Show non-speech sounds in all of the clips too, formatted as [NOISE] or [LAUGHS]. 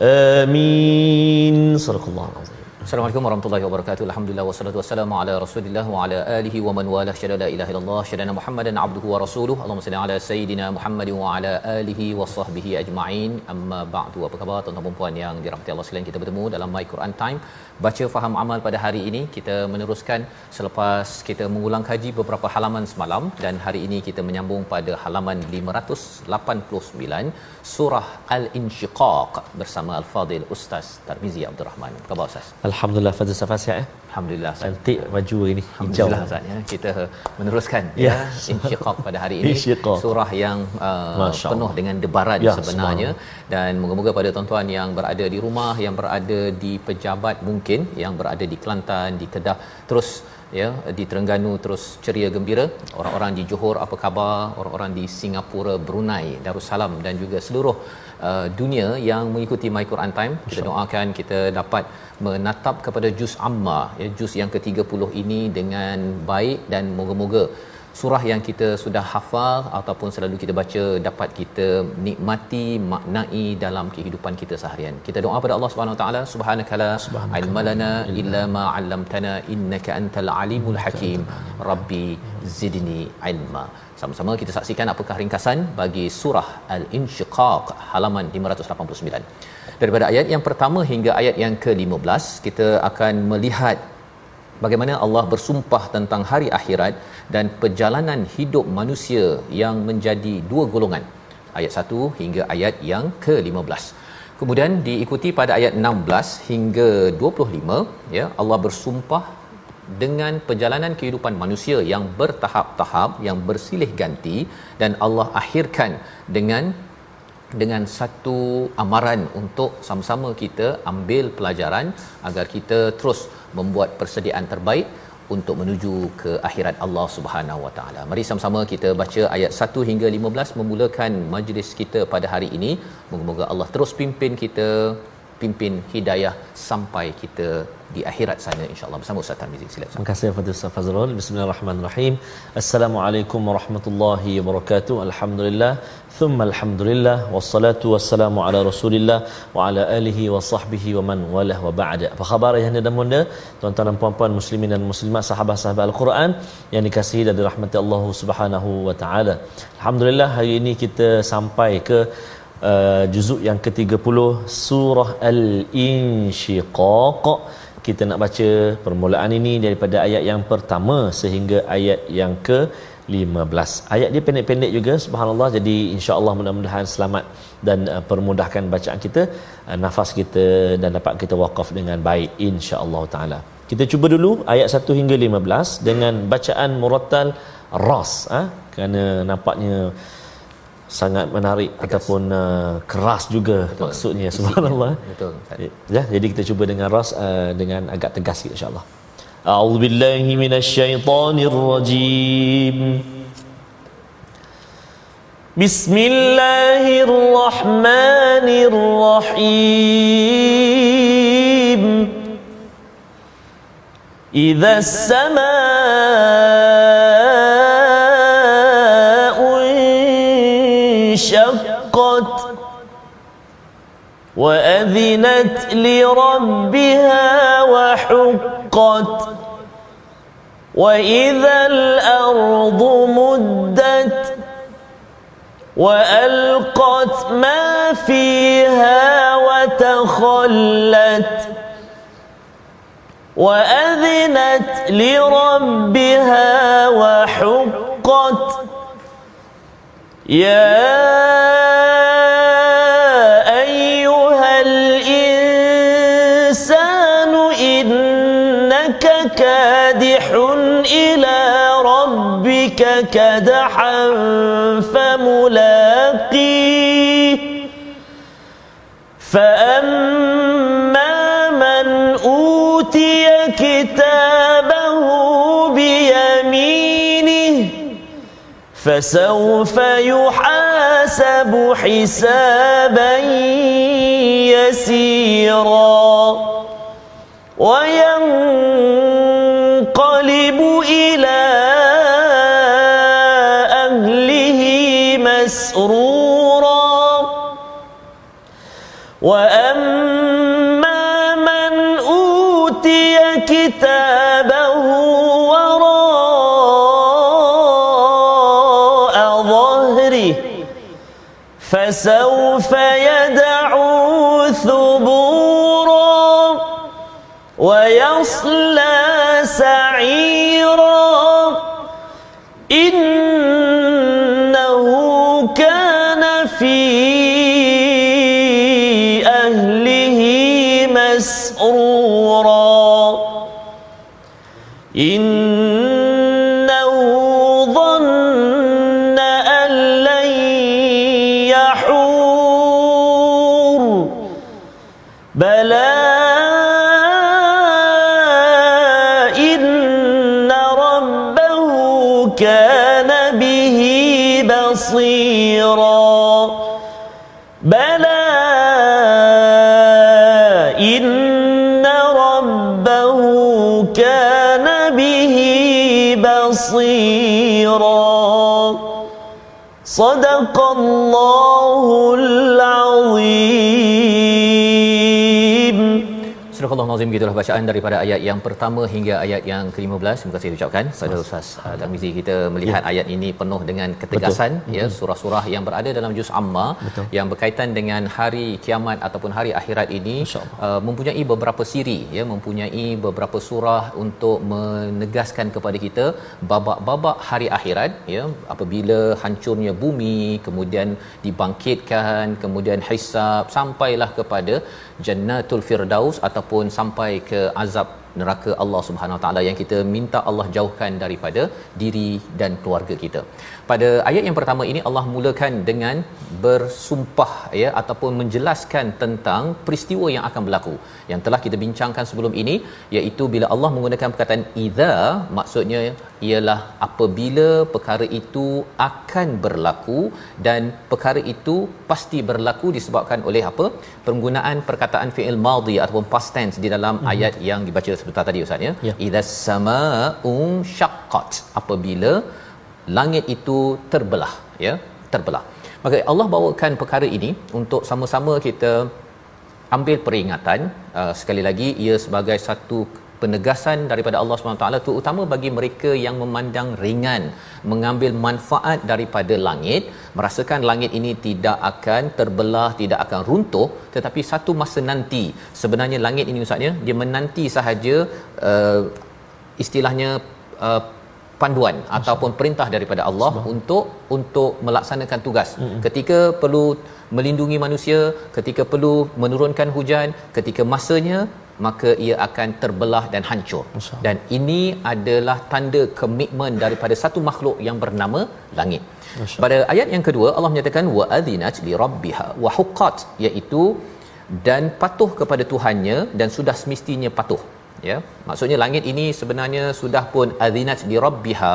آمين صدق الله العظيم warahmatullahi wabarakatuh. Alhamdulillah wassalatu wassalamu ala Rasulillah wa ala alihi wa man wala syada la ilaha illallah syadana Muhammadan abduhu wa rasuluhu. Allahumma salli ala sayidina Muhammad wa ala alihi wa sahbihi ajma'in. Amma ba'du. Apa khabar tuan-tuan dan puan yang dirahmati Allah sekalian? Kita bertemu dalam My Quran Time baca faham amal pada hari ini. Kita meneruskan selepas kita mengulang kaji beberapa halaman semalam dan hari ini kita menyambung pada halaman 589 surah Al-Insyiqaq bersama Al-Fadil Ustaz Tarmizi Abdul Rahman. Apa khabar Ustaz? Alhamdulillah Fadil Safas ya. Alhamdulillah Ustaz. Cantik baju ini hijau. Ustaz ya. Kita meneruskan Ya. ya Insyiqaq pada hari ini. Insyiqaq. Surah yang uh, penuh dengan debaran Ya, sebenarnya dan moga-moga pada tuan-tuan yang berada di rumah, yang berada di pejabat mungkin, yang berada di Kelantan, di Kedah terus ya di Terengganu terus ceria gembira. Orang-orang di Johor apa khabar? Orang-orang di Singapura Brunei Darussalam dan juga seluruh uh, dunia yang mengikuti My Quran Time. Kita doakan kita dapat menatap kepada juz amma ya juz yang ke-30 ini dengan baik dan moga-moga surah yang kita sudah hafal ataupun selalu kita baca dapat kita nikmati maknai dalam kehidupan kita seharian. Kita doa pada Allah Subhanahu Wa Taala subhanakala ilmalana illa ma 'allamtana innaka antal alimul hakim. Rabbi zidni ilma. Sama-sama kita saksikan apakah ringkasan bagi surah Al-Insyiqaq halaman 589. Daripada ayat yang pertama hingga ayat yang ke-15 kita akan melihat bagaimana Allah bersumpah tentang hari akhirat dan perjalanan hidup manusia yang menjadi dua golongan. Ayat 1 hingga ayat yang ke-15 kemudian diikuti pada ayat 16 hingga 25 ya Allah bersumpah dengan perjalanan kehidupan manusia yang bertahap-tahap yang bersilih ganti dan Allah akhirkan dengan dengan satu amaran untuk sama-sama kita ambil pelajaran agar kita terus membuat persediaan terbaik untuk menuju ke akhirat Allah Subhanahu Wa Taala. Mari sama-sama kita baca ayat 1 hingga 15 memulakan majlis kita pada hari ini. Moga-moga Allah terus pimpin kita pimpin hidayah sampai kita di akhirat sana insya-Allah bersama Ustaz Tarmizi. Silakan. Terima kasih Fadil Ustaz Fazrul. Bismillahirrahmanirrahim. Assalamualaikum warahmatullahi wabarakatuh. Alhamdulillah. Thumma alhamdulillah. Wassalatu wassalamu ala rasulillah wa ala alihi wa sahbihi wa man walah wa ba'da. Apa khabar yang dan bunda? Tuan-tuan dan puan-puan muslimin dan muslimat sahabat-sahabat Al-Quran yang dikasihi dan dirahmati Allah Subhanahu wa taala. Alhamdulillah hari ini kita sampai ke uh, juzuk yang ke-30 surah Al-Insyiqaq kita nak baca permulaan ini daripada ayat yang pertama sehingga ayat yang ke-15. Ayat dia pendek-pendek juga subhanallah jadi insya-Allah mudah-mudahan selamat dan uh, permudahkan bacaan kita, uh, nafas kita dan dapat kita wakaf dengan baik insya-Allah taala. Kita cuba dulu ayat 1 hingga 15 dengan bacaan murattal ras ah ha? kerana nampaknya sangat menarik Tegas. ataupun uh, keras juga Betul. maksudnya subhanallah Betul. ya jadi kita cuba dengan ras uh, dengan agak tegas sikit insyaallah أعوذ بالله من الشيطان الرجيم. بسم الله الرحمن الرحيم. إذا السماء انشقت وأذنت لربها وحقت وإذا الأرض مدت وألقت ما فيها وتخلت وأذنت لربها وحقت يا إلى ربك كدحا فملاقيه. فأما من أوتي كتابه بيمينه فسوف يحاسب حسابا يسيرا. وينقلب وأما من أوتي كتابه وراء ظهره فسوف يدعو ثبورا ويصلى سعيرا إنه كان في إنه ظن أن لن يحور. بلى إن ربه كان به بصيرا. صدق الله العظيم Nazim gitulah bacaan daripada ayat yang pertama hingga ayat yang ke-15. Terima kasih ucapkan saudara Ustaz uh, Tarmizi kita melihat ya. ayat ini penuh dengan ketegasan Betul. ya surah-surah yang berada dalam juz amma Betul. yang berkaitan dengan hari kiamat ataupun hari akhirat ini uh, mempunyai beberapa siri ya mempunyai beberapa surah untuk menegaskan kepada kita babak-babak hari akhirat ya apabila hancurnya bumi kemudian dibangkitkan kemudian hisab sampailah kepada jannatul firdaus ataupun sampai ke azab neraka Allah Subhanahu Wa Taala yang kita minta Allah jauhkan daripada diri dan keluarga kita. Pada ayat yang pertama ini Allah mulakan dengan bersumpah ya ataupun menjelaskan tentang peristiwa yang akan berlaku yang telah kita bincangkan sebelum ini iaitu bila Allah menggunakan perkataan idza maksudnya ialah apabila perkara itu akan berlaku dan perkara itu pasti berlaku disebabkan oleh apa penggunaan perkataan fi'il madhi ataupun past tense di dalam mm-hmm. ayat yang dibaca sebentar tadi ustaz ya yeah. idza samaa'u syaqqat apabila langit itu terbelah ya terbelah. Maka Allah bawakan perkara ini untuk sama-sama kita ambil peringatan uh, sekali lagi ia sebagai satu penegasan daripada Allah SWT terutama bagi mereka yang memandang ringan mengambil manfaat daripada langit merasakan langit ini tidak akan terbelah tidak akan runtuh tetapi satu masa nanti sebenarnya langit ini ustaznya dia menanti sahaja uh, istilahnya uh, panduan Masa. ataupun perintah daripada Allah Sebab. untuk untuk melaksanakan tugas. Mm-hmm. Ketika perlu melindungi manusia, ketika perlu menurunkan hujan, ketika masanya maka ia akan terbelah dan hancur. Masa. Dan ini adalah tanda komitmen daripada satu makhluk yang bernama langit. Masa. Pada ayat yang kedua Allah menyatakan wa adzinat li rabbiha wa huqqat iaitu dan patuh kepada Tuhannya dan sudah semestinya patuh ya maksudnya langit ini sebenarnya sudah pun azinat di rabbiha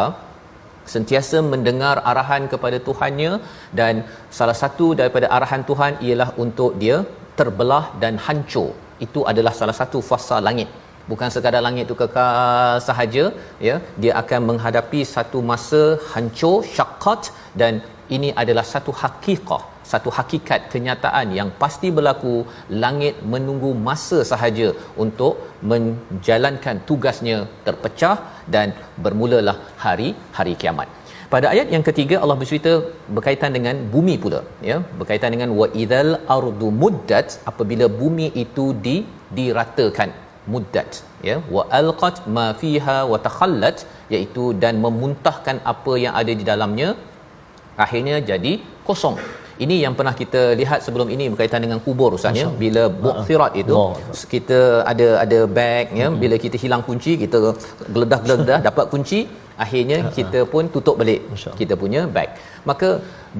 sentiasa mendengar arahan kepada Tuhannya dan salah satu daripada arahan Tuhan ialah untuk dia terbelah dan hancur. Itu adalah salah satu fasa langit. Bukan sekadar langit itu kekal sahaja ya dia akan menghadapi satu masa hancur syaqqat dan ini adalah satu hakikah satu hakikat kenyataan yang pasti berlaku. Langit menunggu masa sahaja untuk menjalankan tugasnya terpecah dan bermulalah hari hari kiamat. Pada ayat yang ketiga Allah bercerita berkaitan dengan bumi pula ya. Berkaitan dengan wa idzal ardu muddat apabila bumi itu di diratakan muddat ya. Wa alqat ma fiha wa takhallat iaitu dan memuntahkan apa yang ada di dalamnya akhirnya jadi kosong. Ini yang pernah kita lihat sebelum ini berkaitan dengan kubur ustaz ya. Bila buqsirat itu kita ada ada bag ya. Bila kita hilang kunci kita geledah-geledah [LAUGHS] dapat kunci akhirnya kita pun tutup balik. Kita punya bag. Maka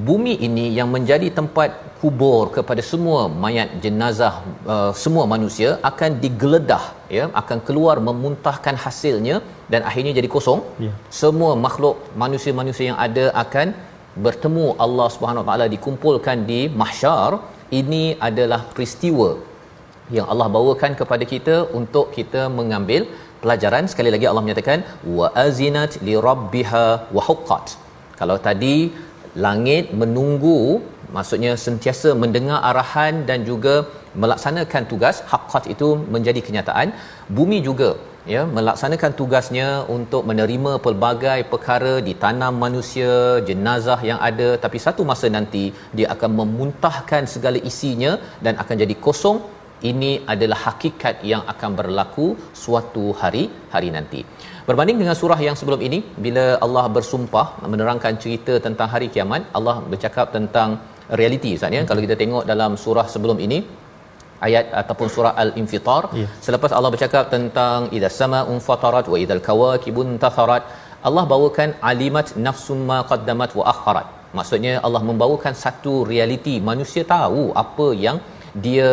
bumi ini yang menjadi tempat kubur kepada semua mayat jenazah uh, semua manusia akan digeledah ya. Akan keluar memuntahkan hasilnya dan akhirnya jadi kosong. Ya. semua makhluk manusia-manusia yang ada akan bertemu Allah Subhanahu Wa Taala dikumpulkan di mahsyar ini adalah peristiwa yang Allah bawakan kepada kita untuk kita mengambil pelajaran. Sekali lagi Allah menyatakan wa azinat li rabbiha wa huqqat. Kalau tadi langit menunggu maksudnya sentiasa mendengar arahan dan juga melaksanakan tugas haqqat itu menjadi kenyataan. Bumi juga ya melaksanakan tugasnya untuk menerima pelbagai perkara ditanam manusia jenazah yang ada. Tapi satu masa nanti dia akan memuntahkan segala isinya dan akan jadi kosong. Ini adalah hakikat yang akan berlaku suatu hari hari nanti. Berbanding dengan surah yang sebelum ini bila Allah bersumpah menerangkan cerita tentang hari kiamat Allah bercakap tentang realiti ustaz ya. Hmm. kalau kita tengok dalam surah sebelum ini ayat ataupun surah al-infitar. Yeah. selepas Allah bercakap tentang idza sama'un fatarat wa idzal kawakibun tatharat Allah bawakan alimat nafsum ma qaddamat wa akharat. Maksudnya Allah membawakan satu realiti. Manusia tahu apa yang dia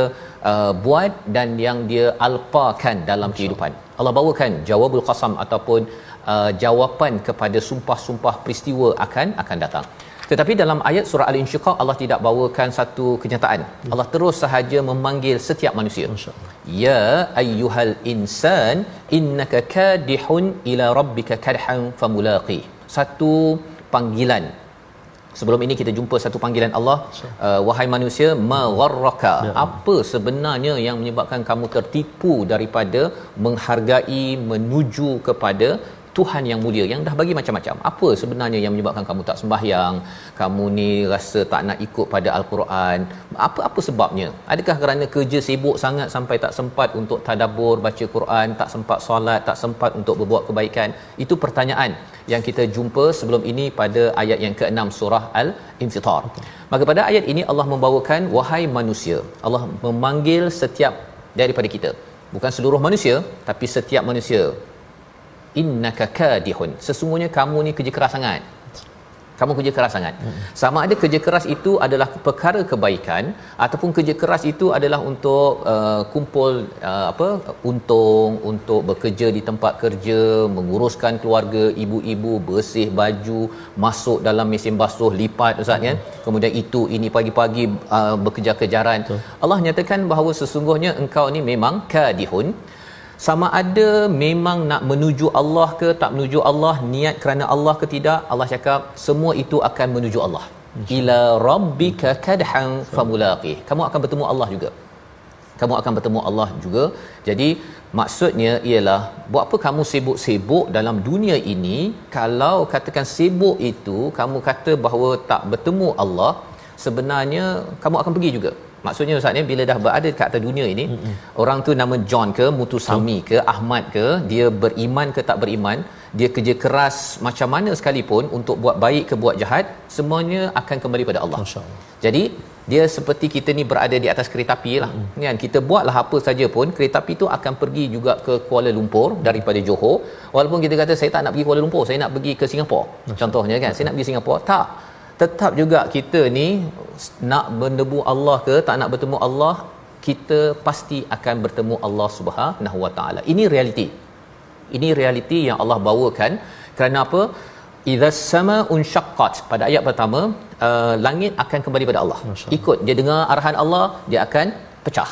uh, buat dan yang dia alpakan dalam kehidupan. Allah bawakan jawabul qasam ataupun uh, jawapan kepada sumpah-sumpah peristiwa akan akan datang tetapi dalam ayat surah Al-Insyiqaq Allah tidak bawakan satu kenyataan. Allah terus sahaja memanggil setiap manusia. Ya ayyuhal insan innaka kadihun ila rabbika kadhan famulaqi. Satu panggilan. Sebelum ini kita jumpa satu panggilan Allah, uh, wahai manusia, ma gharraka. Ya. Apa sebenarnya yang menyebabkan kamu tertipu daripada menghargai menuju kepada Tuhan yang mulia yang dah bagi macam-macam. Apa sebenarnya yang menyebabkan kamu tak sembahyang? Kamu ni rasa tak nak ikut pada al-Quran? Apa-apa sebabnya? Adakah kerana kerja sibuk sangat sampai tak sempat untuk tadabbur baca Quran, tak sempat solat, tak sempat untuk berbuat kebaikan? Itu pertanyaan yang kita jumpa sebelum ini pada ayat yang ke-6 surah Al-Infitar. Maka pada ayat ini Allah membawakan wahai manusia. Allah memanggil setiap daripada kita. Bukan seluruh manusia tapi setiap manusia innaka kadihun. Sesungguhnya kamu ni kerja keras sangat. Kamu kerja keras sangat. Sama ada kerja keras itu adalah perkara kebaikan ataupun kerja keras itu adalah untuk uh, kumpul uh, apa untung untuk bekerja di tempat kerja menguruskan keluarga ibu-ibu bersih baju masuk dalam mesin basuh lipat ustaz kan kemudian itu ini pagi-pagi uh, bekerja-kejaran Allah nyatakan bahawa sesungguhnya engkau ni memang kadihun sama ada memang nak menuju Allah ke tak menuju Allah niat kerana Allah ke tidak Allah cakap semua itu akan menuju Allah. Ila rabbika kadhan famulaqih. Kamu akan bertemu Allah juga. Kamu akan bertemu Allah juga. Jadi maksudnya ialah buat apa kamu sibuk-sibuk dalam dunia ini kalau katakan sibuk itu kamu kata bahawa tak bertemu Allah sebenarnya kamu akan pergi juga Maksudnya Ustaz ni bila dah berada dekat atas dunia ini, mm-hmm. orang tu nama John ke, Mutusami ke, Ahmad ke, dia beriman ke tak beriman, dia kerja keras macam mana sekalipun untuk buat baik ke buat jahat, semuanya akan kembali pada Allah. Jadi dia seperti kita ni berada di atas kereta api lah. Mm-hmm. kan kita buatlah apa saja pun kereta api tu akan pergi juga ke Kuala Lumpur daripada Johor. Walaupun kita kata saya tak nak pergi Kuala Lumpur saya nak pergi ke Singapura contohnya kan saya nak pergi Singapura tak tetap juga kita ni nak bertemu Allah ke tak nak bertemu Allah kita pasti akan bertemu Allah Subhanahu Wa Taala. Ini realiti. Ini realiti yang Allah bawakan. Kerana apa? Idza sama unshaqqat pada ayat pertama uh, langit akan kembali pada Allah. Ikut dia dengar arahan Allah dia akan pecah.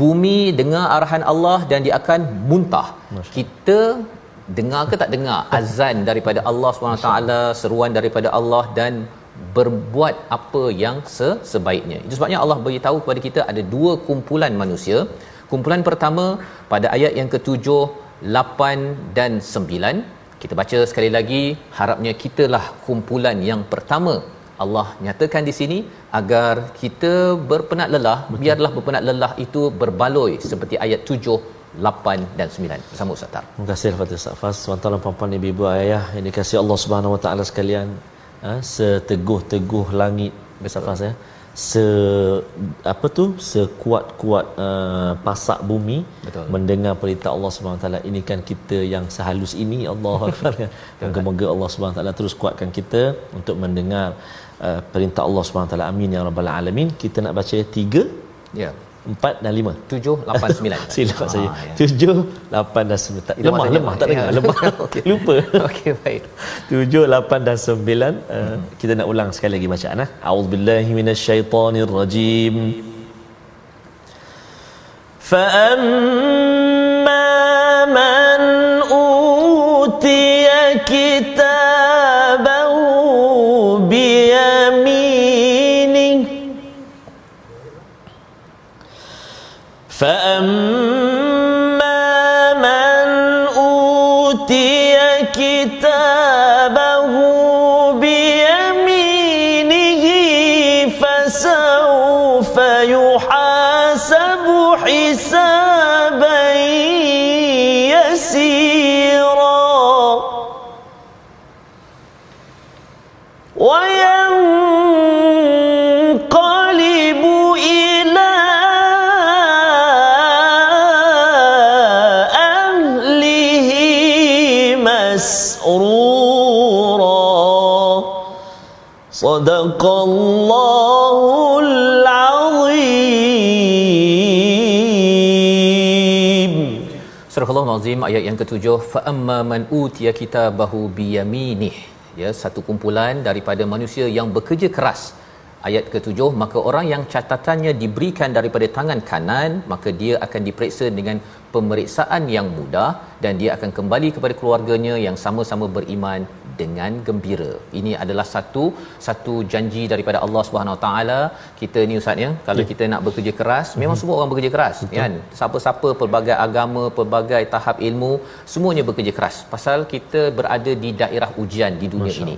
Bumi dengar arahan Allah dan dia akan muntah. Kita dengar ke tak dengar azan daripada Allah SWT seruan daripada Allah dan berbuat apa yang se- sebaiknya. Itu sebabnya Allah beritahu kepada kita ada dua kumpulan manusia. Kumpulan pertama pada ayat yang ketujuh, lapan dan sembilan. kita baca sekali lagi harapnya kitalah kumpulan yang pertama Allah nyatakan di sini agar kita berpenat lelah Betul. biarlah berpenat lelah itu berbaloi seperti ayat 7 8 dan 9 bersama Ustaz Tar. Terima kasih kepada Ustaz Fas, tuan-tuan dan puan-puan ibu ayah yang dikasihi Allah Subhanahu Wa Taala sekalian. Ha, seteguh-teguh langit Ustaz Fas ya. Se apa tu? Sekuat-kuat uh, pasak bumi Betul. mendengar perintah Allah Subhanahu Taala. Ini kan kita yang sehalus ini Allah [LAUGHS] Akbar. Moga-moga Allah Subhanahu Taala terus kuatkan kita untuk mendengar uh, perintah Allah Subhanahu Taala. Amin ya rabbal alamin. Kita nak baca tiga. Ya. 4 dan 5 7 8 9 silap ah, saya. ya. 7 8 dan 9 tak, lemah lemah, lemah tak ya. lemah. [LAUGHS] [LAUGHS] Okay. lupa. [LAUGHS] Okey baik. 7 8 dan 9 eh, hmm. uh, kita nak ulang sekali lagi bacaan eh. ah auzubillahi minasyaitonirrajim. Fa amman man utiya kita صدق الله العظيم Surah Al-Azim ayat yang ketujuh fa amma man utiya kitabahu biyaminih ya satu kumpulan daripada manusia yang bekerja keras ayat ketujuh maka orang yang catatannya diberikan daripada tangan kanan maka dia akan diperiksa dengan pemeriksaan yang mudah dan dia akan kembali kepada keluarganya yang sama-sama beriman dengan gembira. Ini adalah satu satu janji daripada Allah Subhanahu Wa Taala. Kita ni ustaz ya, kalau ya. kita nak bekerja keras, memang hmm. semua orang bekerja keras Betul. kan. Siapa-siapa pelbagai agama, pelbagai tahap ilmu, semuanya bekerja keras. Pasal kita berada di daerah ujian di dunia Masya. ini.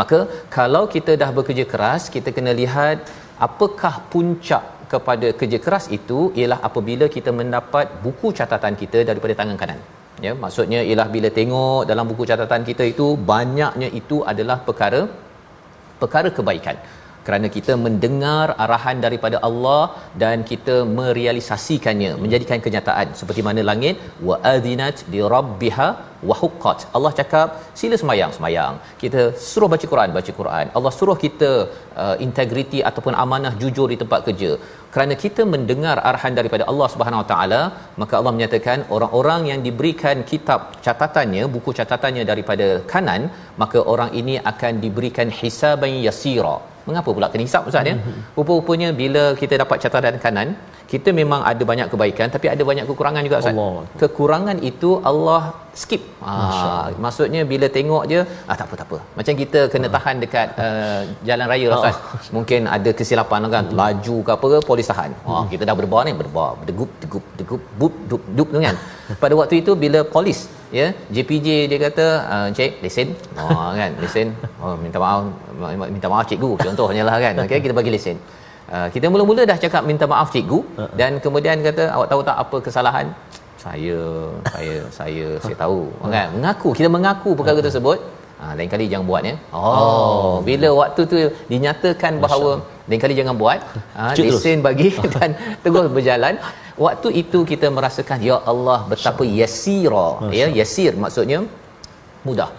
Maka kalau kita dah bekerja keras, kita kena lihat apakah puncak kepada kerja keras itu ialah apabila kita mendapat buku catatan kita daripada tangan kanan ya maksudnya ialah bila tengok dalam buku catatan kita itu banyaknya itu adalah perkara perkara kebaikan kerana kita mendengar arahan daripada Allah dan kita merealisasikannya menjadikan kenyataan. Seperti mana langit wa adzinat li rabbiha wa huqqat Allah cakap sila semayang semayang. Kita suruh baca Quran baca Quran. Allah suruh kita uh, integriti ataupun amanah jujur di tempat kerja. Kerana kita mendengar arahan daripada Allah Subhanahu Wa Taala maka Allah menyatakan orang-orang yang diberikan kitab catatannya buku catatannya daripada kanan maka orang ini akan diberikan hisaban yasira mengapa pula kena hisap ustaz ya mm-hmm. rupa-rupanya bila kita dapat catatan kanan kita memang ada banyak kebaikan tapi ada banyak kekurangan juga ustaz Allah. kekurangan itu Allah skip ha, maksudnya bila tengok je ah tak apa tak apa macam kita kena ha. tahan dekat uh, jalan raya oh. ustaz mungkin ada kesilapan kan hmm. laju ke apa ke polis tahan ha, hmm. kita dah berdebar ni berdebar berdegup degup degup bup dup dup tu kan pada waktu itu bila polis ya JPJ dia kata uh, cek lesen. Oh kan lesen. Oh minta maaf minta maaf cikgu contohnya lah kan. Okey kita bagi lesen. Uh, kita mula-mula dah cakap minta maaf cikgu uh-uh. dan kemudian kata awak tahu tak apa kesalahan? Saya saya saya saya tahu. [LAUGHS] Kan mengaku kita mengaku perkara tersebut. Ha, lain kali jangan buat ya. Oh, oh bila waktu tu dinyatakan bahawa lain kali jangan buat, [LAUGHS] ha, lesen bagi [LAUGHS] dan terus berjalan. Waktu itu kita merasakan ya Allah betapa yasira. Ya yasir maksudnya mudah.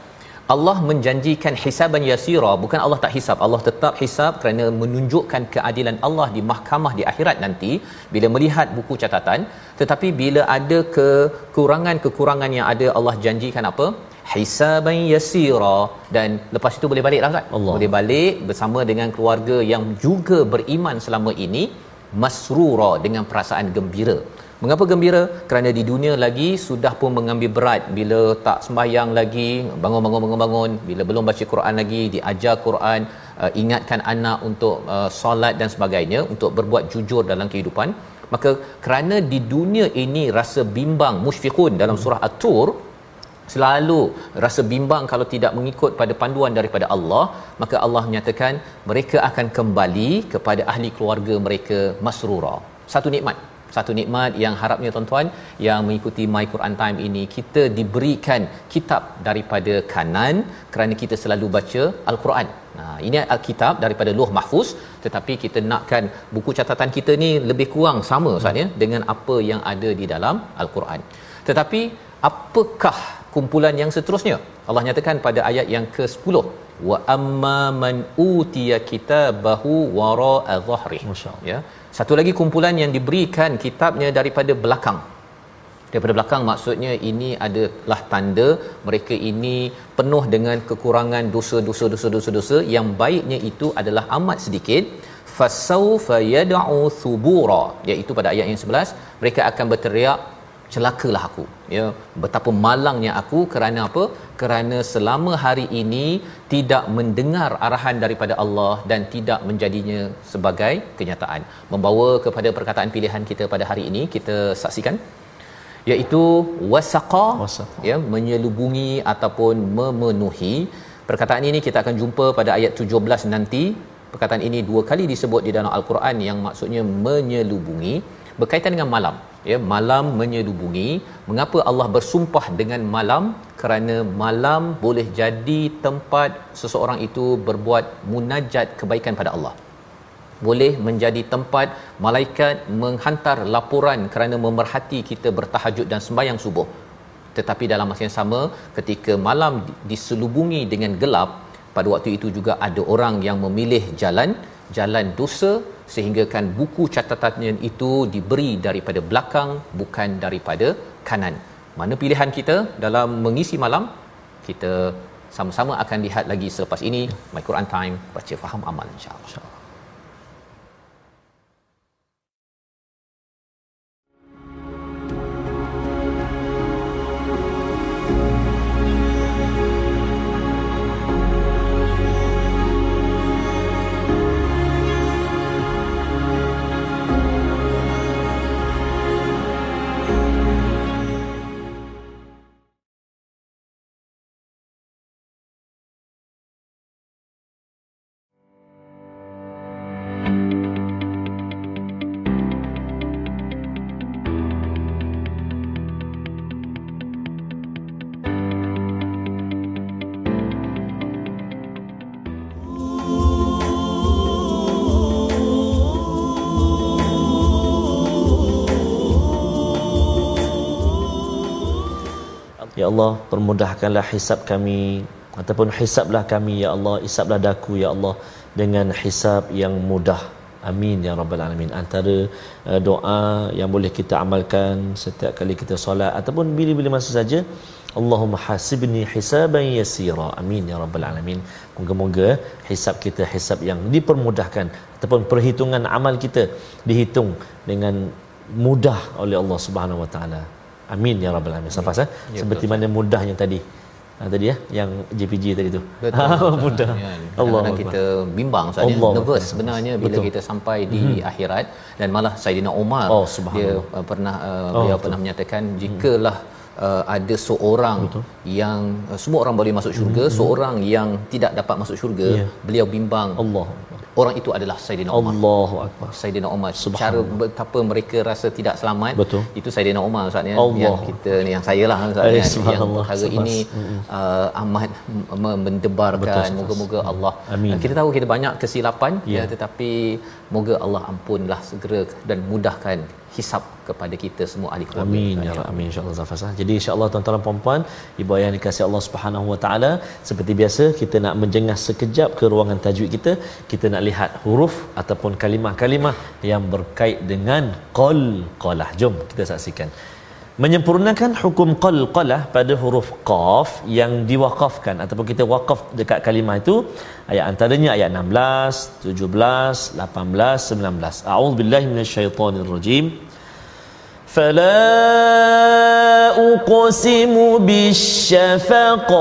Allah menjanjikan hisaban yasira. Bukan Allah tak hisab Allah tetap hisab kerana menunjukkan keadilan Allah di mahkamah di akhirat nanti. Bila melihat buku catatan tetapi bila ada kekurangan-kekurangan yang ada Allah janjikan apa? Hisaban yasira. Dan lepas itu boleh balik lah kan Allah. boleh balik bersama dengan keluarga yang juga beriman selama ini masrura dengan perasaan gembira. Mengapa gembira? Kerana di dunia lagi sudah pun mengambil berat. Bila tak sembahyang lagi bangun bangun bangun bangun bila belum baca Quran lagi diajar Quran uh, ingatkan anak untuk uh, solat dan sebagainya untuk berbuat jujur dalam kehidupan maka kerana di dunia ini rasa bimbang musyfiqun dalam surah at-tur selalu rasa bimbang kalau tidak mengikut pada panduan daripada Allah maka Allah menyatakan mereka akan kembali kepada ahli keluarga mereka masrura satu nikmat satu nikmat yang harapnya tuan-tuan yang mengikuti My Quran Time ini kita diberikan kitab daripada kanan kerana kita selalu baca al-Quran. Nah, ini alkitab daripada Luh Mahfuz tetapi kita nakkan buku catatan kita ni lebih kurang sama Ustaz ya dengan apa yang ada di dalam al-Quran. Tetapi apakah kumpulan yang seterusnya? Allah nyatakan pada ayat yang ke-10 wa amma man utiya kitabahu wara'a dhahri. Ya. Satu lagi kumpulan yang diberikan kitabnya daripada belakang. Daripada belakang maksudnya ini adalah tanda mereka ini penuh dengan kekurangan dosa-dosa dosa-dosa dosa yang baiknya itu adalah amat sedikit fasaufa yad'u thubura iaitu pada ayat yang 11 mereka akan berteriak celakalah aku. Ya betapa malangnya aku kerana apa? Kerana selama hari ini tidak mendengar arahan daripada Allah dan tidak menjadinya sebagai kenyataan. Membawa kepada perkataan pilihan kita pada hari ini kita saksikan. Iaitu wasaqa ya menyelubungi ataupun memenuhi. Perkataan ini kita akan jumpa pada ayat 17 nanti. Perkataan ini dua kali disebut di dalam al-Quran yang maksudnya menyelubungi. Berkaitan dengan malam ya malam menyelubungi mengapa Allah bersumpah dengan malam? Kerana malam boleh jadi tempat seseorang itu berbuat munajat kebaikan pada Allah. Boleh menjadi tempat malaikat menghantar laporan kerana memerhati kita bertahajud dan sembahyang subuh. Tetapi dalam masa yang sama ketika malam diselubungi dengan gelap pada waktu itu juga ada orang yang memilih jalan jalan dosa sehingga kan buku catatannya itu diberi daripada belakang bukan daripada kanan. Mana pilihan kita dalam mengisi malam? Kita sama-sama akan lihat lagi selepas ini My Quran Time baca faham amal insya-Allah. Insya Ya Allah, permudahkanlah hisab kami ataupun hisablah kami ya Allah, hisablah daku ya Allah dengan hisab yang mudah. Amin ya rabbal alamin. Antara uh, doa yang boleh kita amalkan setiap kali kita solat ataupun bila-bila masa saja Allahumma hasibni hisaban yasira. Amin ya rabbal alamin. Moga-moga hisab kita hisab yang dipermudahkan ataupun perhitungan amal kita dihitung dengan mudah oleh Allah Subhanahu wa taala. Amin ya rabbal alamin. Safas ya. ya Seperti betul, mana mudahnya tadi. Ha, tadi ya yang JPG tadi tu. Betul. [LAUGHS] mudah. Ya, Allah kita bimbang saja nervous sebenarnya bila betul. kita sampai di hmm. akhirat dan malah Saidina Umar oh, dia uh, pernah uh, oh, beliau betul. pernah menyatakan jikalah uh, ada seorang Betul. yang uh, semua orang boleh masuk syurga, hmm. seorang yang tidak dapat masuk syurga, yeah. beliau bimbang Allah orang itu adalah Saidina Umar. Allahu akbar. Saidina Umar. Cara betapa mereka rasa tidak selamat. Betul. Itu Saidina Umar Ustaz ya. Yang kita ni yang saya lah Ustaz ya. Yang perkara ini uh, amat mendebarkan. Moga-moga Allah. Amin. Kita tahu kita banyak kesilapan ya, ya tetapi moga Allah ampunlah segera dan mudahkan hisap kepada kita semua ahli keluarga. Amin ya Allah. Amin insya-Allah Zafasa. Jadi insya-Allah tuan-tuan dan puan-puan, ibu ayah dikasihi Allah Subhanahu wa taala, seperti biasa kita nak menjengah sekejap ke ruangan tajwid kita, kita nak lihat huruf ataupun kalimah-kalimah yang berkait dengan qal qalah. Jom kita saksikan menyempurnakan hukum qalqalah pada huruf qaf yang diwakafkan ataupun kita wakaf dekat kalimah itu ayat antaranya ayat 16 17 18 19 a'udzu fala uqsimu bisyafaq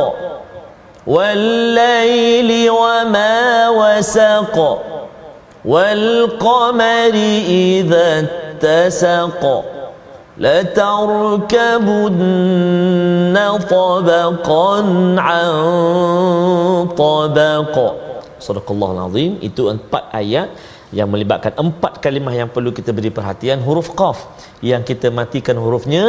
wal laili wama wasaq wal qamari idza tasaqa لتركبن طبقا عن طبق Sadaqallahu azim itu empat ayat yang melibatkan empat kalimah yang perlu kita beri perhatian huruf qaf yang kita matikan hurufnya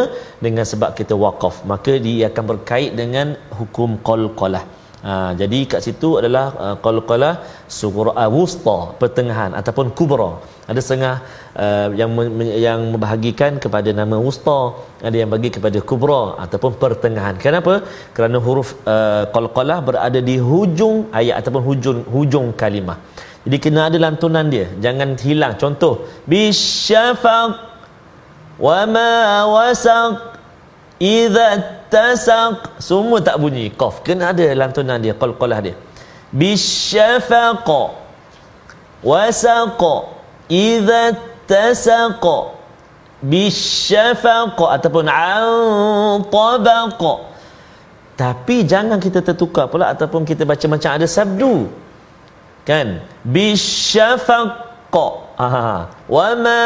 dengan sebab kita waqaf maka dia akan berkait dengan hukum qalqalah Ha, jadi kat situ adalah uh, qalqalah surah uh, wusta pertengahan ataupun kubra. Ada setengah uh, yang me- yang membahagikan kepada nama wusta, ada yang bagi kepada kubra ataupun pertengahan. Kenapa? Kerana huruf uh, qalqalah berada di hujung ayat ataupun hujung hujung kalimah. Jadi kena ada lantunan dia. Jangan hilang. Contoh, bisyafaq wa ma wasaq idza tasaq semua tak bunyi. Qaf. Kena ada lantunan dia qalqalah dia. Bisyafaq wasaq idza tasaq. Bisyafaq ataupun an tabaq tapi jangan kita tertukar pula ataupun kita baca macam ada sabdu. Kan? Bisyafaq ha wa ma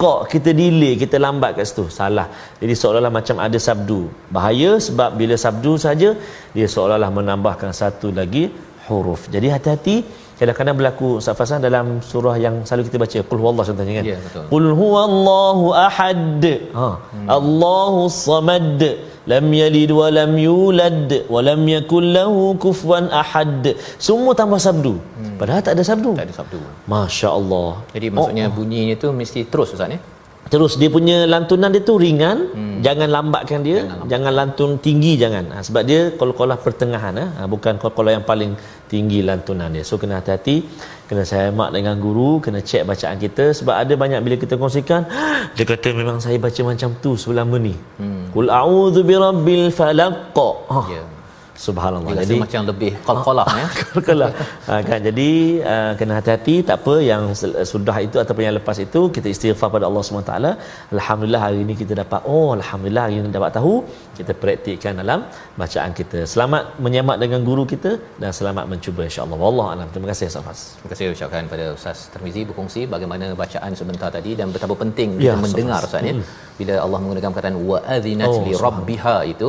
wasaq kita delay kita lambat kat situ? Salah. Jadi seolah-olah macam ada sabdu. Bahaya sebab bila sabdu saja dia seolah-olah menambahkan satu lagi huruf. Jadi hati-hati. Kadang-kadang berlaku Ustaz Fasah dalam surah yang selalu kita baca. Qul huwallahu contohnya kan? Ya, betul. qul huwallahu ahad. Ha. Hmm. Allahu samad lam yalid wa lam yulad wa lam yakul lahu kufuwan ahad. Semua tambah sabdu. Hmm. padahal tak ada sabdu. Tak ada sabdu. masya-Allah. Jadi maksudnya oh, bunyinya tu mesti terus ustaz ya? Terus dia punya lantunan dia tu ringan, hmm. jangan lambatkan dia, jangan, lambat. jangan lantun tinggi jangan. Ha, sebab dia qalqalah pertengahan ha, bukan qalqalah yang paling tinggi lantunan dia. So kena hati-hati, kena semak dengan guru, kena cek bacaan kita sebab ada banyak bila kita kongsikan, [GASPS] dia kata memang saya baca macam tu sebelum ni. Hmm. Qul a'udzu birabbil falaq. Ha. Yeah. Subhanallah. Jadi macam lebih qalqalah [LAUGHS] ya. qalqalah. ha, kan jadi uh, kena hati-hati tak apa yang sudah itu ataupun yang lepas itu kita istighfar pada Allah SWT Alhamdulillah hari ini kita dapat oh alhamdulillah hari ini dapat tahu kita praktikkan dalam bacaan kita. Selamat menyemak dengan guru kita dan selamat mencuba insya-Allah. Wallahu alam. Terima kasih Ustaz Terima kasih ucapkan pada Ustaz Termizi berkongsi bagaimana bacaan sebentar tadi dan betapa penting ya, kita mendengar Ustaz ya. Hmm. Bila Allah menggunakan perkataan wa'adzinat oh, li rabbiha itu,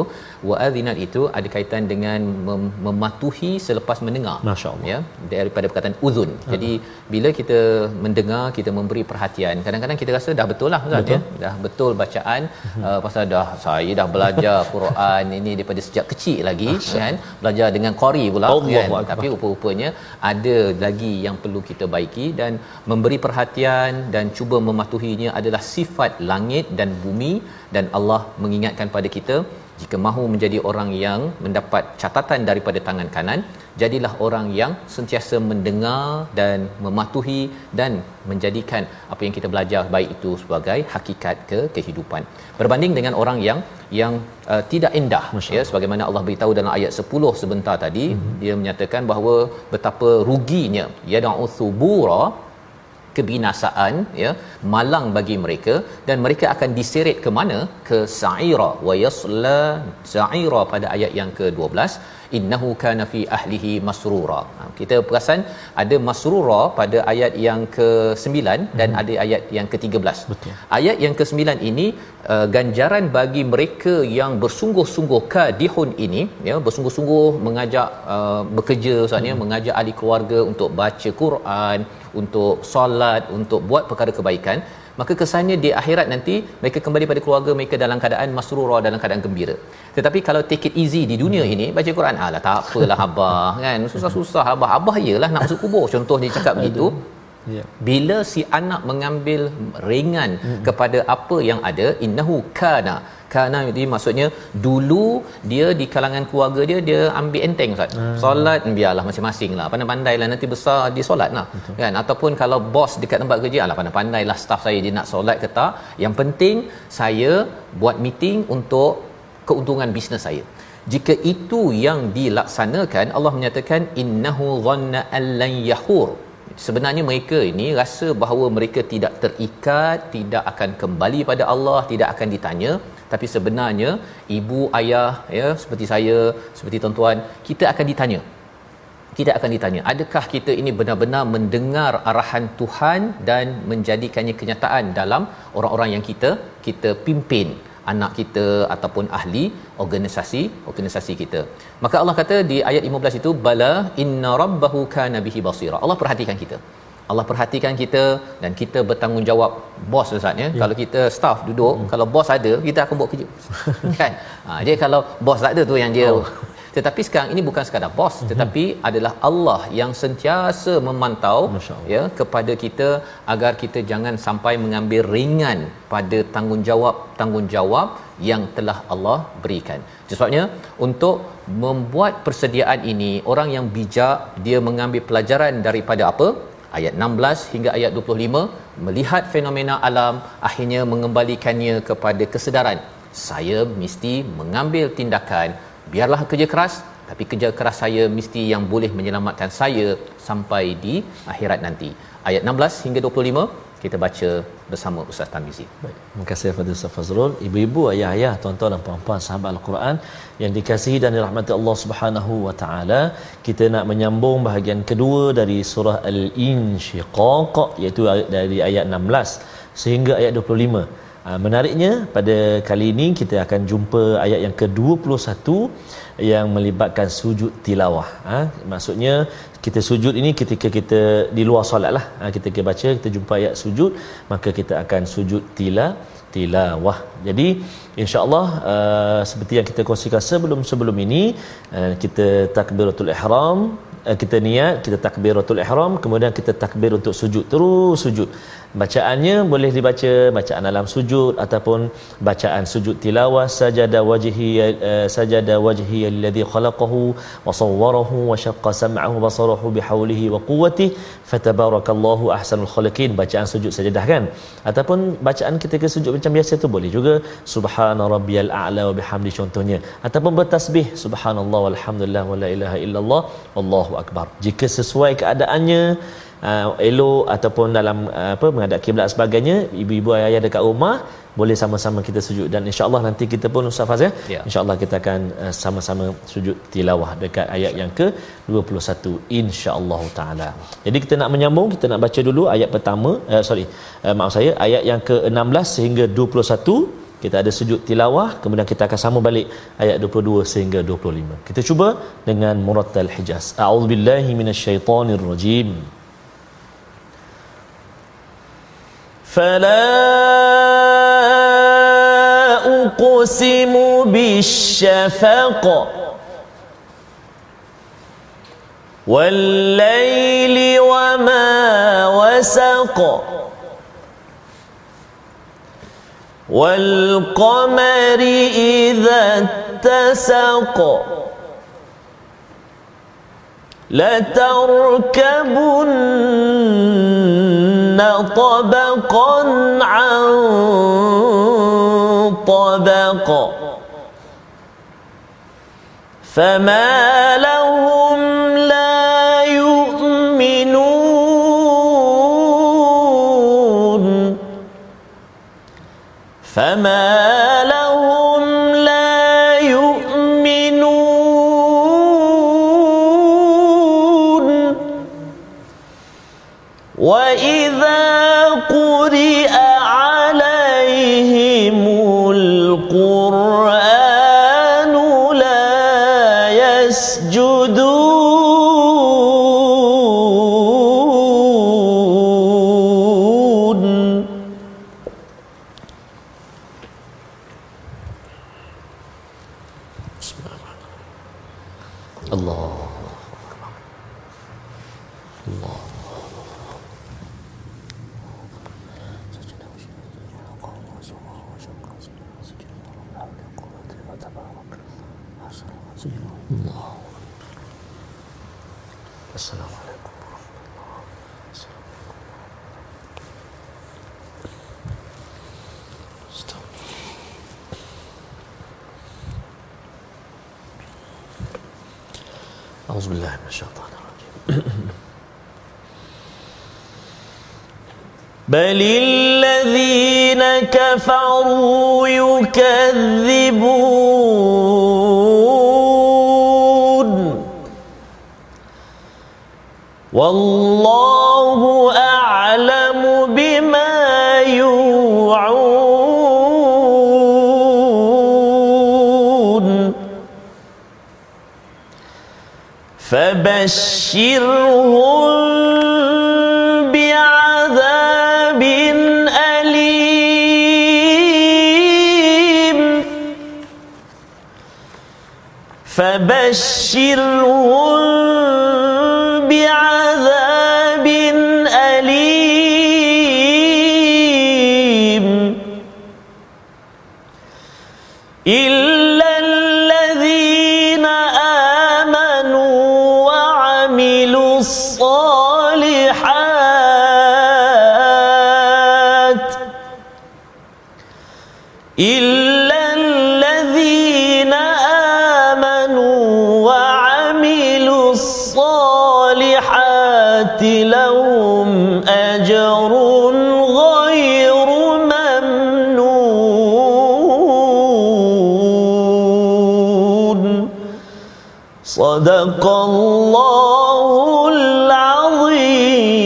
wa'adzinat itu ada kaitan dengan mem- mematuhi selepas mendengar. Masya-Allah. Ya, daripada perkataan uzun. Ha. Jadi bila kita mendengar, kita memberi perhatian. Kadang-kadang kita rasa dah betul lah Ustaz ya. Dah betul bacaan hmm. uh, pasal dah saya dah belajar [LAUGHS] Quran ini daripada sejak kecil lagi Asya. kan belajar dengan qari pula Allah kan Allah. tapi rupa-rupanya ada lagi yang perlu kita baiki dan memberi perhatian dan cuba mematuhinya adalah sifat langit dan bumi dan Allah mengingatkan pada kita jika mahu menjadi orang yang mendapat catatan daripada tangan kanan jadilah orang yang sentiasa mendengar dan mematuhi dan menjadikan apa yang kita belajar baik itu sebagai hakikat ke kehidupan berbanding dengan orang yang yang uh, tidak indah Masya ya sebagaimana Allah beritahu dalam ayat 10 sebentar tadi mm-hmm. dia menyatakan bahawa betapa ruginya yad'u thubura kebinasaan ya malang bagi mereka dan mereka akan diseret ke mana? Ke sa'ira. Wa yasla sa'ira pada ayat yang ke-12 innahu kana fi ahlihi masrura. Ha, kita perasan ada masrura pada ayat yang ke-9 dan hmm. ada ayat yang ke-13. Betul. Ayat yang ke-9 ini uh, ganjaran bagi mereka yang bersungguh-sungguh kadihun ini ya bersungguh-sungguh mengajak uh, bekerja usahanya hmm. mengajak ahli keluarga untuk baca Quran, untuk solat, untuk buat perkara kebaikan maka kesannya di akhirat nanti mereka kembali pada keluarga mereka dalam keadaan masrura dalam keadaan gembira. Tetapi kalau take it easy di dunia ini baca Quran alah tak apalah abah kan? Susah-susah abah. Abah iyalah nak masuk kubur contoh dia cakap begitu Yeah. Bila si anak mengambil ringan hmm. kepada apa yang ada innahu kana kana itu maksudnya dulu dia di kalangan keluarga dia dia ambil enteng ustaz. Hmm. Solat biarlah masing-masing lah. Pandai-pandailah nanti besar di solat lah. Betul. Kan ataupun kalau bos dekat tempat kerja alah pandai-pandailah staff saya dia nak solat ke tak. Yang penting saya buat meeting untuk keuntungan bisnes saya. Jika itu yang dilaksanakan Allah menyatakan innahu dhanna allan yahur sebenarnya mereka ini rasa bahawa mereka tidak terikat tidak akan kembali pada Allah tidak akan ditanya. Tapi sebenarnya ibu ayah ya seperti saya seperti tuan-tuan kita akan ditanya. Kita akan ditanya adakah kita ini benar-benar mendengar arahan Tuhan dan menjadikannya kenyataan dalam orang-orang yang kita kita pimpin? anak kita ataupun ahli organisasi organisasi kita. Maka Allah kata di ayat 15 itu bala inna rabbahu kana bihi basira. Allah perhatikan kita. Allah perhatikan kita dan kita bertanggungjawab bos Ustaz ya. ya. Kalau kita staff duduk, hmm. kalau bos ada, kita akan buat kerja. [LAUGHS] kan? Ha, jadi kalau bos tak ada tu yang dia oh tetapi sekarang ini bukan sekadar bos mm-hmm. tetapi adalah Allah yang sentiasa memantau ya kepada kita agar kita jangan sampai mengambil ringan pada tanggungjawab tanggungjawab yang telah Allah berikan. Sebabnya untuk membuat persediaan ini orang yang bijak dia mengambil pelajaran daripada apa? ayat 16 hingga ayat 25 melihat fenomena alam akhirnya mengembalikannya kepada kesedaran saya mesti mengambil tindakan biarlah kerja keras tapi kerja keras saya mesti yang boleh menyelamatkan saya sampai di akhirat nanti ayat 16 hingga 25 kita baca bersama Ustaz Tamizi. Baik. Terima kasih kepada Ustaz Fazrul, ibu-ibu, ayah-ayah, tuan-tuan dan puan-puan sahabat Al-Quran yang dikasihi dan dirahmati Allah Subhanahu wa taala. Kita nak menyambung bahagian kedua dari surah Al-Inshiqaq iaitu dari ayat 16 sehingga ayat 25. Ah, menariknya pada kali ini kita akan jumpa ayat yang ke-21 yang melibatkan sujud tilawah. Ha, maksudnya kita sujud ini ketika kita di luar solat lah. Ha, kita baca kita jumpa ayat sujud maka kita akan sujud tila tilawah. Jadi insyaAllah uh, seperti yang kita kongsikan sebelum-sebelum ini uh, kita takbiratul ihram Eh, kita niat kita takbiratul ihram kemudian kita takbir untuk sujud terus sujud. Bacaannya boleh dibaca bacaan dalam sujud ataupun bacaan sujud tilawah sajada wajhi uh, sajada wajhi alladhi khalaqahu wa sawwarahu wa syaqqa sam'ahu basarahu bihaulihi wa quwwati fatabarakallahu ahsanul khaliqin. Bacaan sujud sajadah kan? Ataupun bacaan kita ke sujud macam biasa tu boleh juga. Subhana rabbiyal a'la wa bihamdi contohnya. Ataupun bertasbih. Subhanallah walhamdulillah wala ilaha illallah. Wallahu Allahu akbar. Jika sesuai keadaannya uh, elok ataupun dalam uh, apa menghadap kiblat sebagainya, ibu-ibu ayah-ayah dekat rumah boleh sama-sama kita sujud dan insya-Allah nanti kita pun Ustaz Fazil, ya. ya. insya-Allah kita akan uh, sama-sama sujud tilawah dekat ayat yang ke-21 insya-Allah taala. Jadi kita nak menyambung, kita nak baca dulu ayat pertama, uh, sorry, uh, maaf saya ayat yang ke-16 sehingga 21 kita ada sujud tilawah kemudian kita akan sama balik ayat 22 sehingga 25 kita cuba dengan murattal hijaz. A'udzubillahi minasyaitonir rajim fala اقسم بالشفق والليل وما وسق والقمر إذا اتسق لتركبن طبقا عن طبق فما لا فما أعوذ بالله من الشيطان [CLEARS THROAT] بل الذين كفروا يكذبون. والله فبشرهم بعذاب أليم. فبشرهم صدق الله العظيم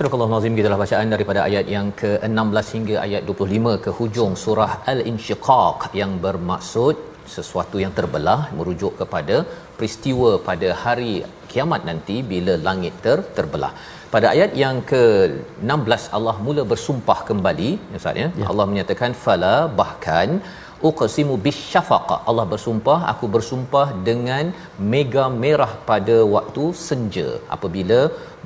Surah Allah Nazim gitulah bacaan daripada ayat yang ke-16 hingga ayat 25 ke hujung surah Al-Insyiqaq yang bermaksud sesuatu yang terbelah merujuk kepada peristiwa pada hari kiamat nanti bila langit ter terbelah. Pada ayat yang ke-16 Allah mula bersumpah kembali Ustaz ya. ya. Allah menyatakan fala bahkan uqsimu bisyafaqah Allah bersumpah aku bersumpah dengan mega merah pada waktu senja. Apabila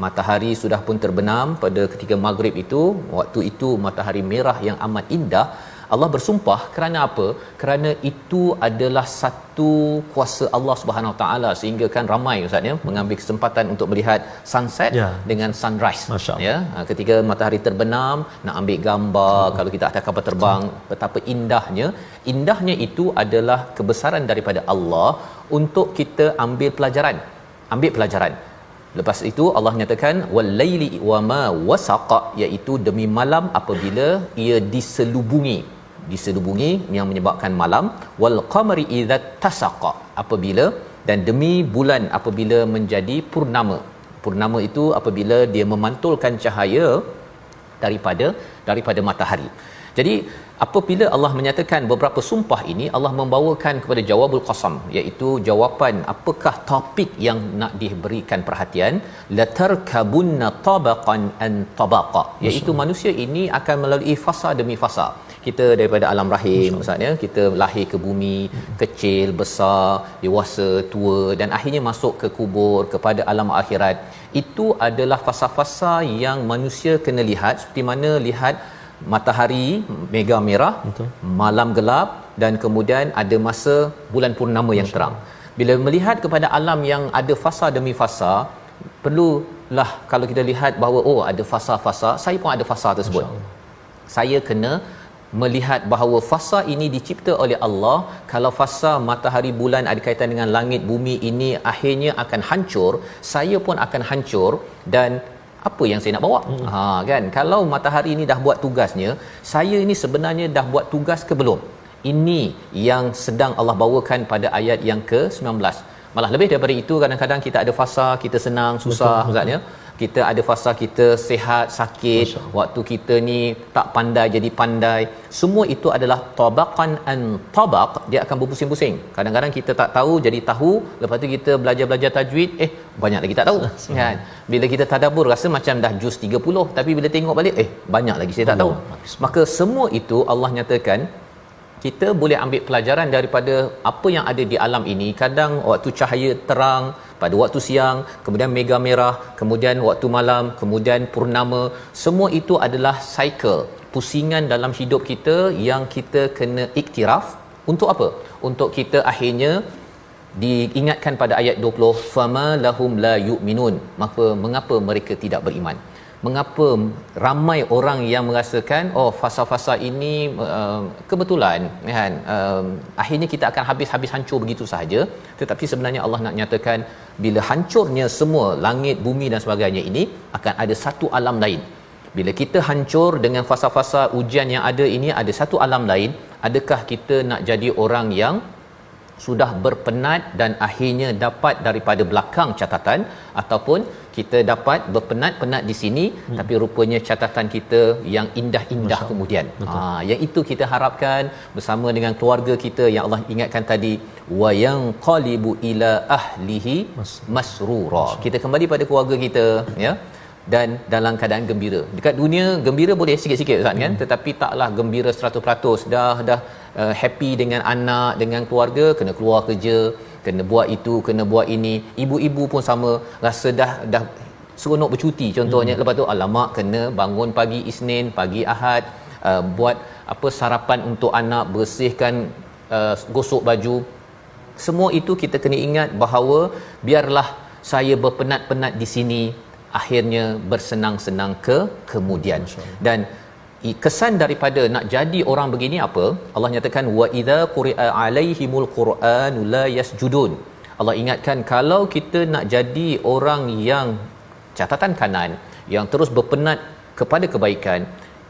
matahari sudah pun terbenam pada ketika maghrib itu waktu itu matahari merah yang amat indah Allah bersumpah kerana apa? Kerana itu adalah satu kuasa Allah Subhanahu taala sehingga kan ramai ustaz ya mengambil kesempatan untuk melihat sunset ya. dengan sunrise ya. Ketika matahari terbenam nak ambil gambar hmm. kalau kita atas kapal terbang hmm. betapa indahnya. Indahnya itu adalah kebesaran daripada Allah untuk kita ambil pelajaran. Ambil pelajaran. Lepas itu Allah nyatakan walaili wama wasaqa iaitu demi malam apabila ia diselubungi diselubungi yang menyebabkan malam. Wal qamari idza tasaqa. Apabila dan demi bulan apabila menjadi purnama. Purnama itu apabila dia memantulkan cahaya daripada daripada matahari. Jadi apabila Allah menyatakan beberapa sumpah ini Allah membawakan kepada jawabul qasam iaitu jawapan apakah topik yang nak diberikan perhatian. Latarkabunna tabaqan an tabaqa iaitu manusia ini akan melalui fasa demi fasa. Kita daripada alam rahim maksudnya kita lahir ke bumi kecil besar dewasa tua dan akhirnya masuk ke kubur kepada alam akhirat. Itu adalah fasa-fasa yang manusia kena lihat seperti mana lihat matahari mega merah Betul. malam gelap dan kemudian ada masa bulan purnama yang terang. Bila melihat kepada alam yang ada fasa demi fasa perlulah kalau kita lihat bahawa oh ada fasa-fasa saya pun ada fasa tersebut. Saya kena melihat bahawa fasa ini dicipta oleh Allah. Kalau fasa matahari bulan ada kaitan dengan langit bumi ini akhirnya akan hancur saya pun akan hancur dan apa yang saya nak bawa? Hmm. ha kan? Kalau matahari ini dah buat tugasnya saya ini sebenarnya dah buat tugas ke belum? Ini yang sedang Allah bawakan pada ayat yang ke-19. Malah lebih daripada itu kadang-kadang kita ada fasa kita senang susah ustaz ya kita ada fasa kita sihat sakit waktu kita ni tak pandai jadi pandai. Semua itu adalah tabaqan an tabaq. Dia akan berpusing-pusing. Kadang-kadang kita tak tahu jadi tahu. Lepas tu kita belajar-belajar tajwid eh banyak lagi tak tahu. Kan? Bila kita tadabbur rasa macam dah juz 30 tapi bila tengok balik eh banyak lagi saya tak tahu. Maka semua itu Allah nyatakan kita boleh ambil pelajaran daripada apa yang ada di alam ini. Kadang waktu cahaya terang pada waktu siang kemudian mega merah kemudian waktu malam kemudian purnama semua itu adalah cycle pusingan dalam hidup kita yang kita kena iktiraf. Untuk apa? Untuk kita akhirnya diingatkan pada ayat 20 fama lahum la yu'minun. Maka mengapa mereka tidak beriman mengapa ramai orang yang merasakan oh fasa-fasa ini uh, kebetulan kan uh, akhirnya kita akan habis-habis hancur begitu sahaja. Tetapi sebenarnya Allah nak nyatakan bila hancurnya semua langit bumi dan sebagainya ini akan ada satu alam lain. Bila kita hancur dengan fasa-fasa ujian yang ada ini ada satu alam lain adakah kita nak jadi orang yang sudah berpenat dan akhirnya dapat daripada belakang catatan ataupun kita dapat berpenat-penat di sini hmm. tapi rupanya catatan kita yang indah-indah Masya kemudian. Ha yang itu kita harapkan bersama dengan keluarga kita yang Allah ingatkan tadi wa yang qalibu ila ahlihi masrura. Kita kembali pada keluarga kita ya dan dalam keadaan gembira. Dekat dunia gembira boleh sikit-sikit Ustaz kan? hmm. kan tetapi taklah gembira 100% dah dah uh, happy dengan anak dengan keluarga kena keluar kerja kena buat itu kena buat ini. Ibu-ibu pun sama rasa dah dah seronok bercuti contohnya. Hmm. lepas tu alamak kena bangun pagi Isnin pagi Ahad uh, buat apa sarapan untuk anak bersihkan uh, gosok baju. Semua itu kita kena ingat bahawa biarlah saya berpenat-penat di sini akhirnya bersenang-senang ke kemudian. Dan kesan daripada nak jadi orang begini apa Allah nyatakan wa idza quri'a alaihimul quran la yasjudun Allah ingatkan kalau kita nak jadi orang yang catatan kanan yang terus berpenat kepada kebaikan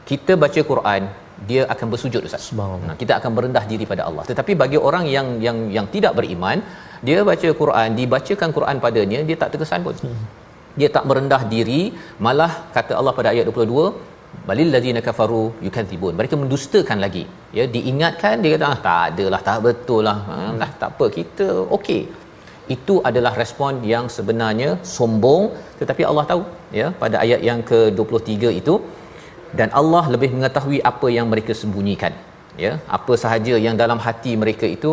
kita baca Quran dia akan bersujud ustaz. Nah, kita akan merendah diri pada Allah. Tetapi bagi orang yang yang yang tidak beriman, dia baca Quran, dibacakan Quran padanya, dia tak terkesan pun. Hmm. Dia tak merendah diri, malah kata Allah pada ayat 22, balil ladzina kafaru yukadzibun mereka mendustakan lagi. Ya diingatkan dia kata ah, tak adalah tak betul lah. Hmm. lah tak apa kita okey. Itu adalah respon yang sebenarnya sombong. Tetapi Allah tahu ya pada ayat yang ke-23 itu dan Allah lebih mengetahui apa yang mereka sembunyikan. Ya apa sahaja yang dalam hati mereka itu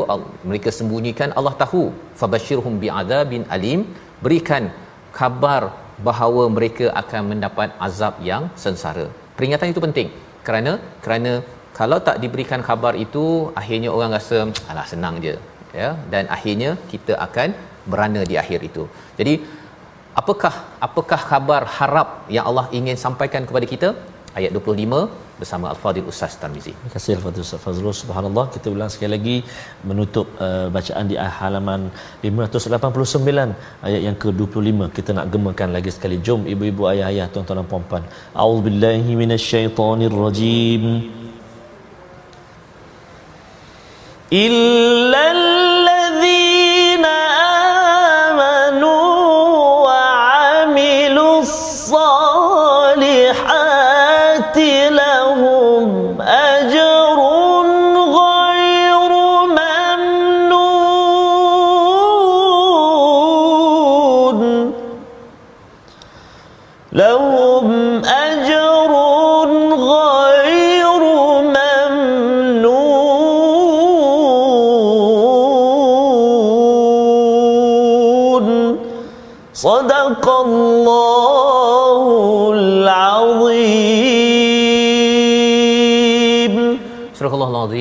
mereka sembunyikan Allah tahu. Fabashirhum bi'adzabin alim. Berikan khabar bahawa mereka akan mendapat azab yang sengsara peringatan itu penting. Kerana kerana kalau tak diberikan khabar itu akhirnya orang rasa alah senang je. Ya dan akhirnya kita akan berana di akhir itu. Jadi apakah apakah khabar harap yang Allah ingin sampaikan kepada kita? Ayat 25 bersama Al-Fadhil Ustaz Tarmizi. Terima kasih Al-Fadhil Ustaz Fazrul. Subhanallah kita ulang sekali lagi menutup uh, bacaan di halaman 589 ayat yang ke-25. Kita nak gemakan lagi sekali. Jom ibu-ibu ayah-ayah tuan-tuan dan puan-puan. A'udzubillahi minasyaitonirrajim. Illal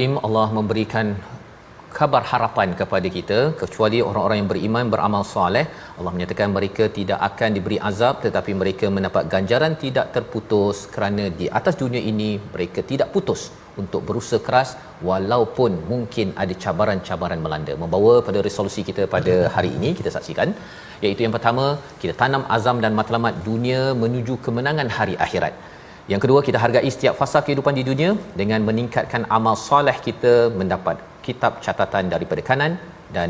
azim Allah memberikan kabar harapan kepada kita kecuali orang-orang yang beriman beramal soleh. Allah menyatakan mereka tidak akan diberi azab tetapi mereka mendapat ganjaran tidak terputus kerana di atas dunia ini mereka tidak putus untuk berusaha keras walaupun mungkin ada cabaran-cabaran melanda. Membawa pada resolusi kita pada hari ini kita saksikan iaitu yang pertama kita tanam azam dan matlamat dunia menuju kemenangan hari akhirat yang kedua kita hargai setiap fasa kehidupan di dunia dengan meningkatkan amal soleh kita mendapat kitab catatan daripada kanan dan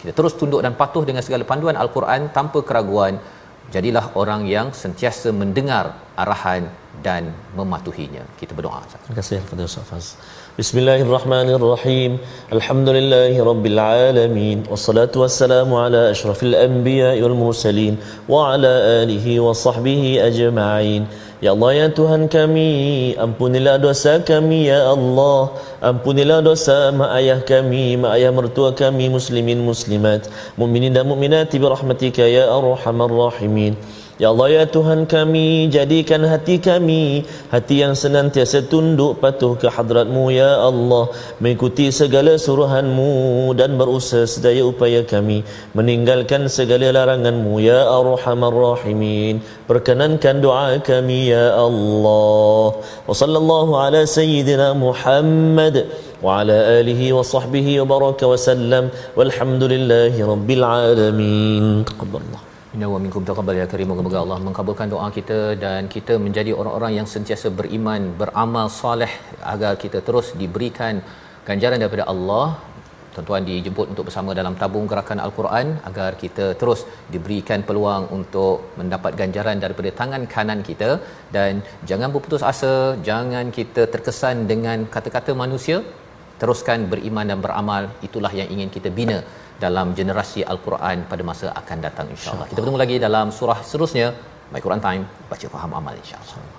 kita terus tunduk dan patuh dengan segala panduan al-Quran tanpa keraguan. Jadilah orang yang sentiasa mendengar arahan dan mematuhinya. Kita berdoa terima kasih kepada Ustaz Bismillahirrahmanirrahim. Alhamdulillahi Rabbil Alamin. Wassalatu wassalamu ala ashrafil anbiya wal mursalin Wa ala alihi wa sahbihi ajma'in Ya Allah ya Tuhan kami Ampunilah dosa kami ya Allah. Ampunilah dosa mak ayah kami Mak ayah mertua kami Muslimin muslimat Mu'minin dan mu'minat Birahmatika ya arhamar rahimin Ya Allah ya Tuhan kami jadikan hati kami hati yang senantiasa tunduk patuh ke hadratmu ya Allah. Mengikuti segala suruhanmu dan berusaha sedaya upaya kami meninggalkan segala laranganmu ya Arhamar Rahimin. Perkenankan doa kami ya Allah. Wa sallallahu ala sayyidina Muhammad wa ala alihi wa sahbihi wa baraka wa sallam. Walhamdulillahi rabbil alamin Inna wa minkum taqabbal ya karim. Semoga Allah mengabulkan doa kita dan kita menjadi orang-orang yang sentiasa beriman beramal soleh agar kita terus diberikan ganjaran daripada Allah. Tuan-tuan dijemput untuk bersama dalam tabung gerakan al-Quran agar kita terus diberikan peluang untuk mendapat ganjaran daripada tangan kanan kita. Dan jangan berputus asa jangan kita terkesan dengan kata-kata manusia. Teruskan beriman dan beramal. Itulah yang ingin kita bina dalam generasi al-Quran pada masa akan datang insya-Allah. Kita bertemu lagi dalam surah seterusnya My Quran Time baca faham amal insya-Allah.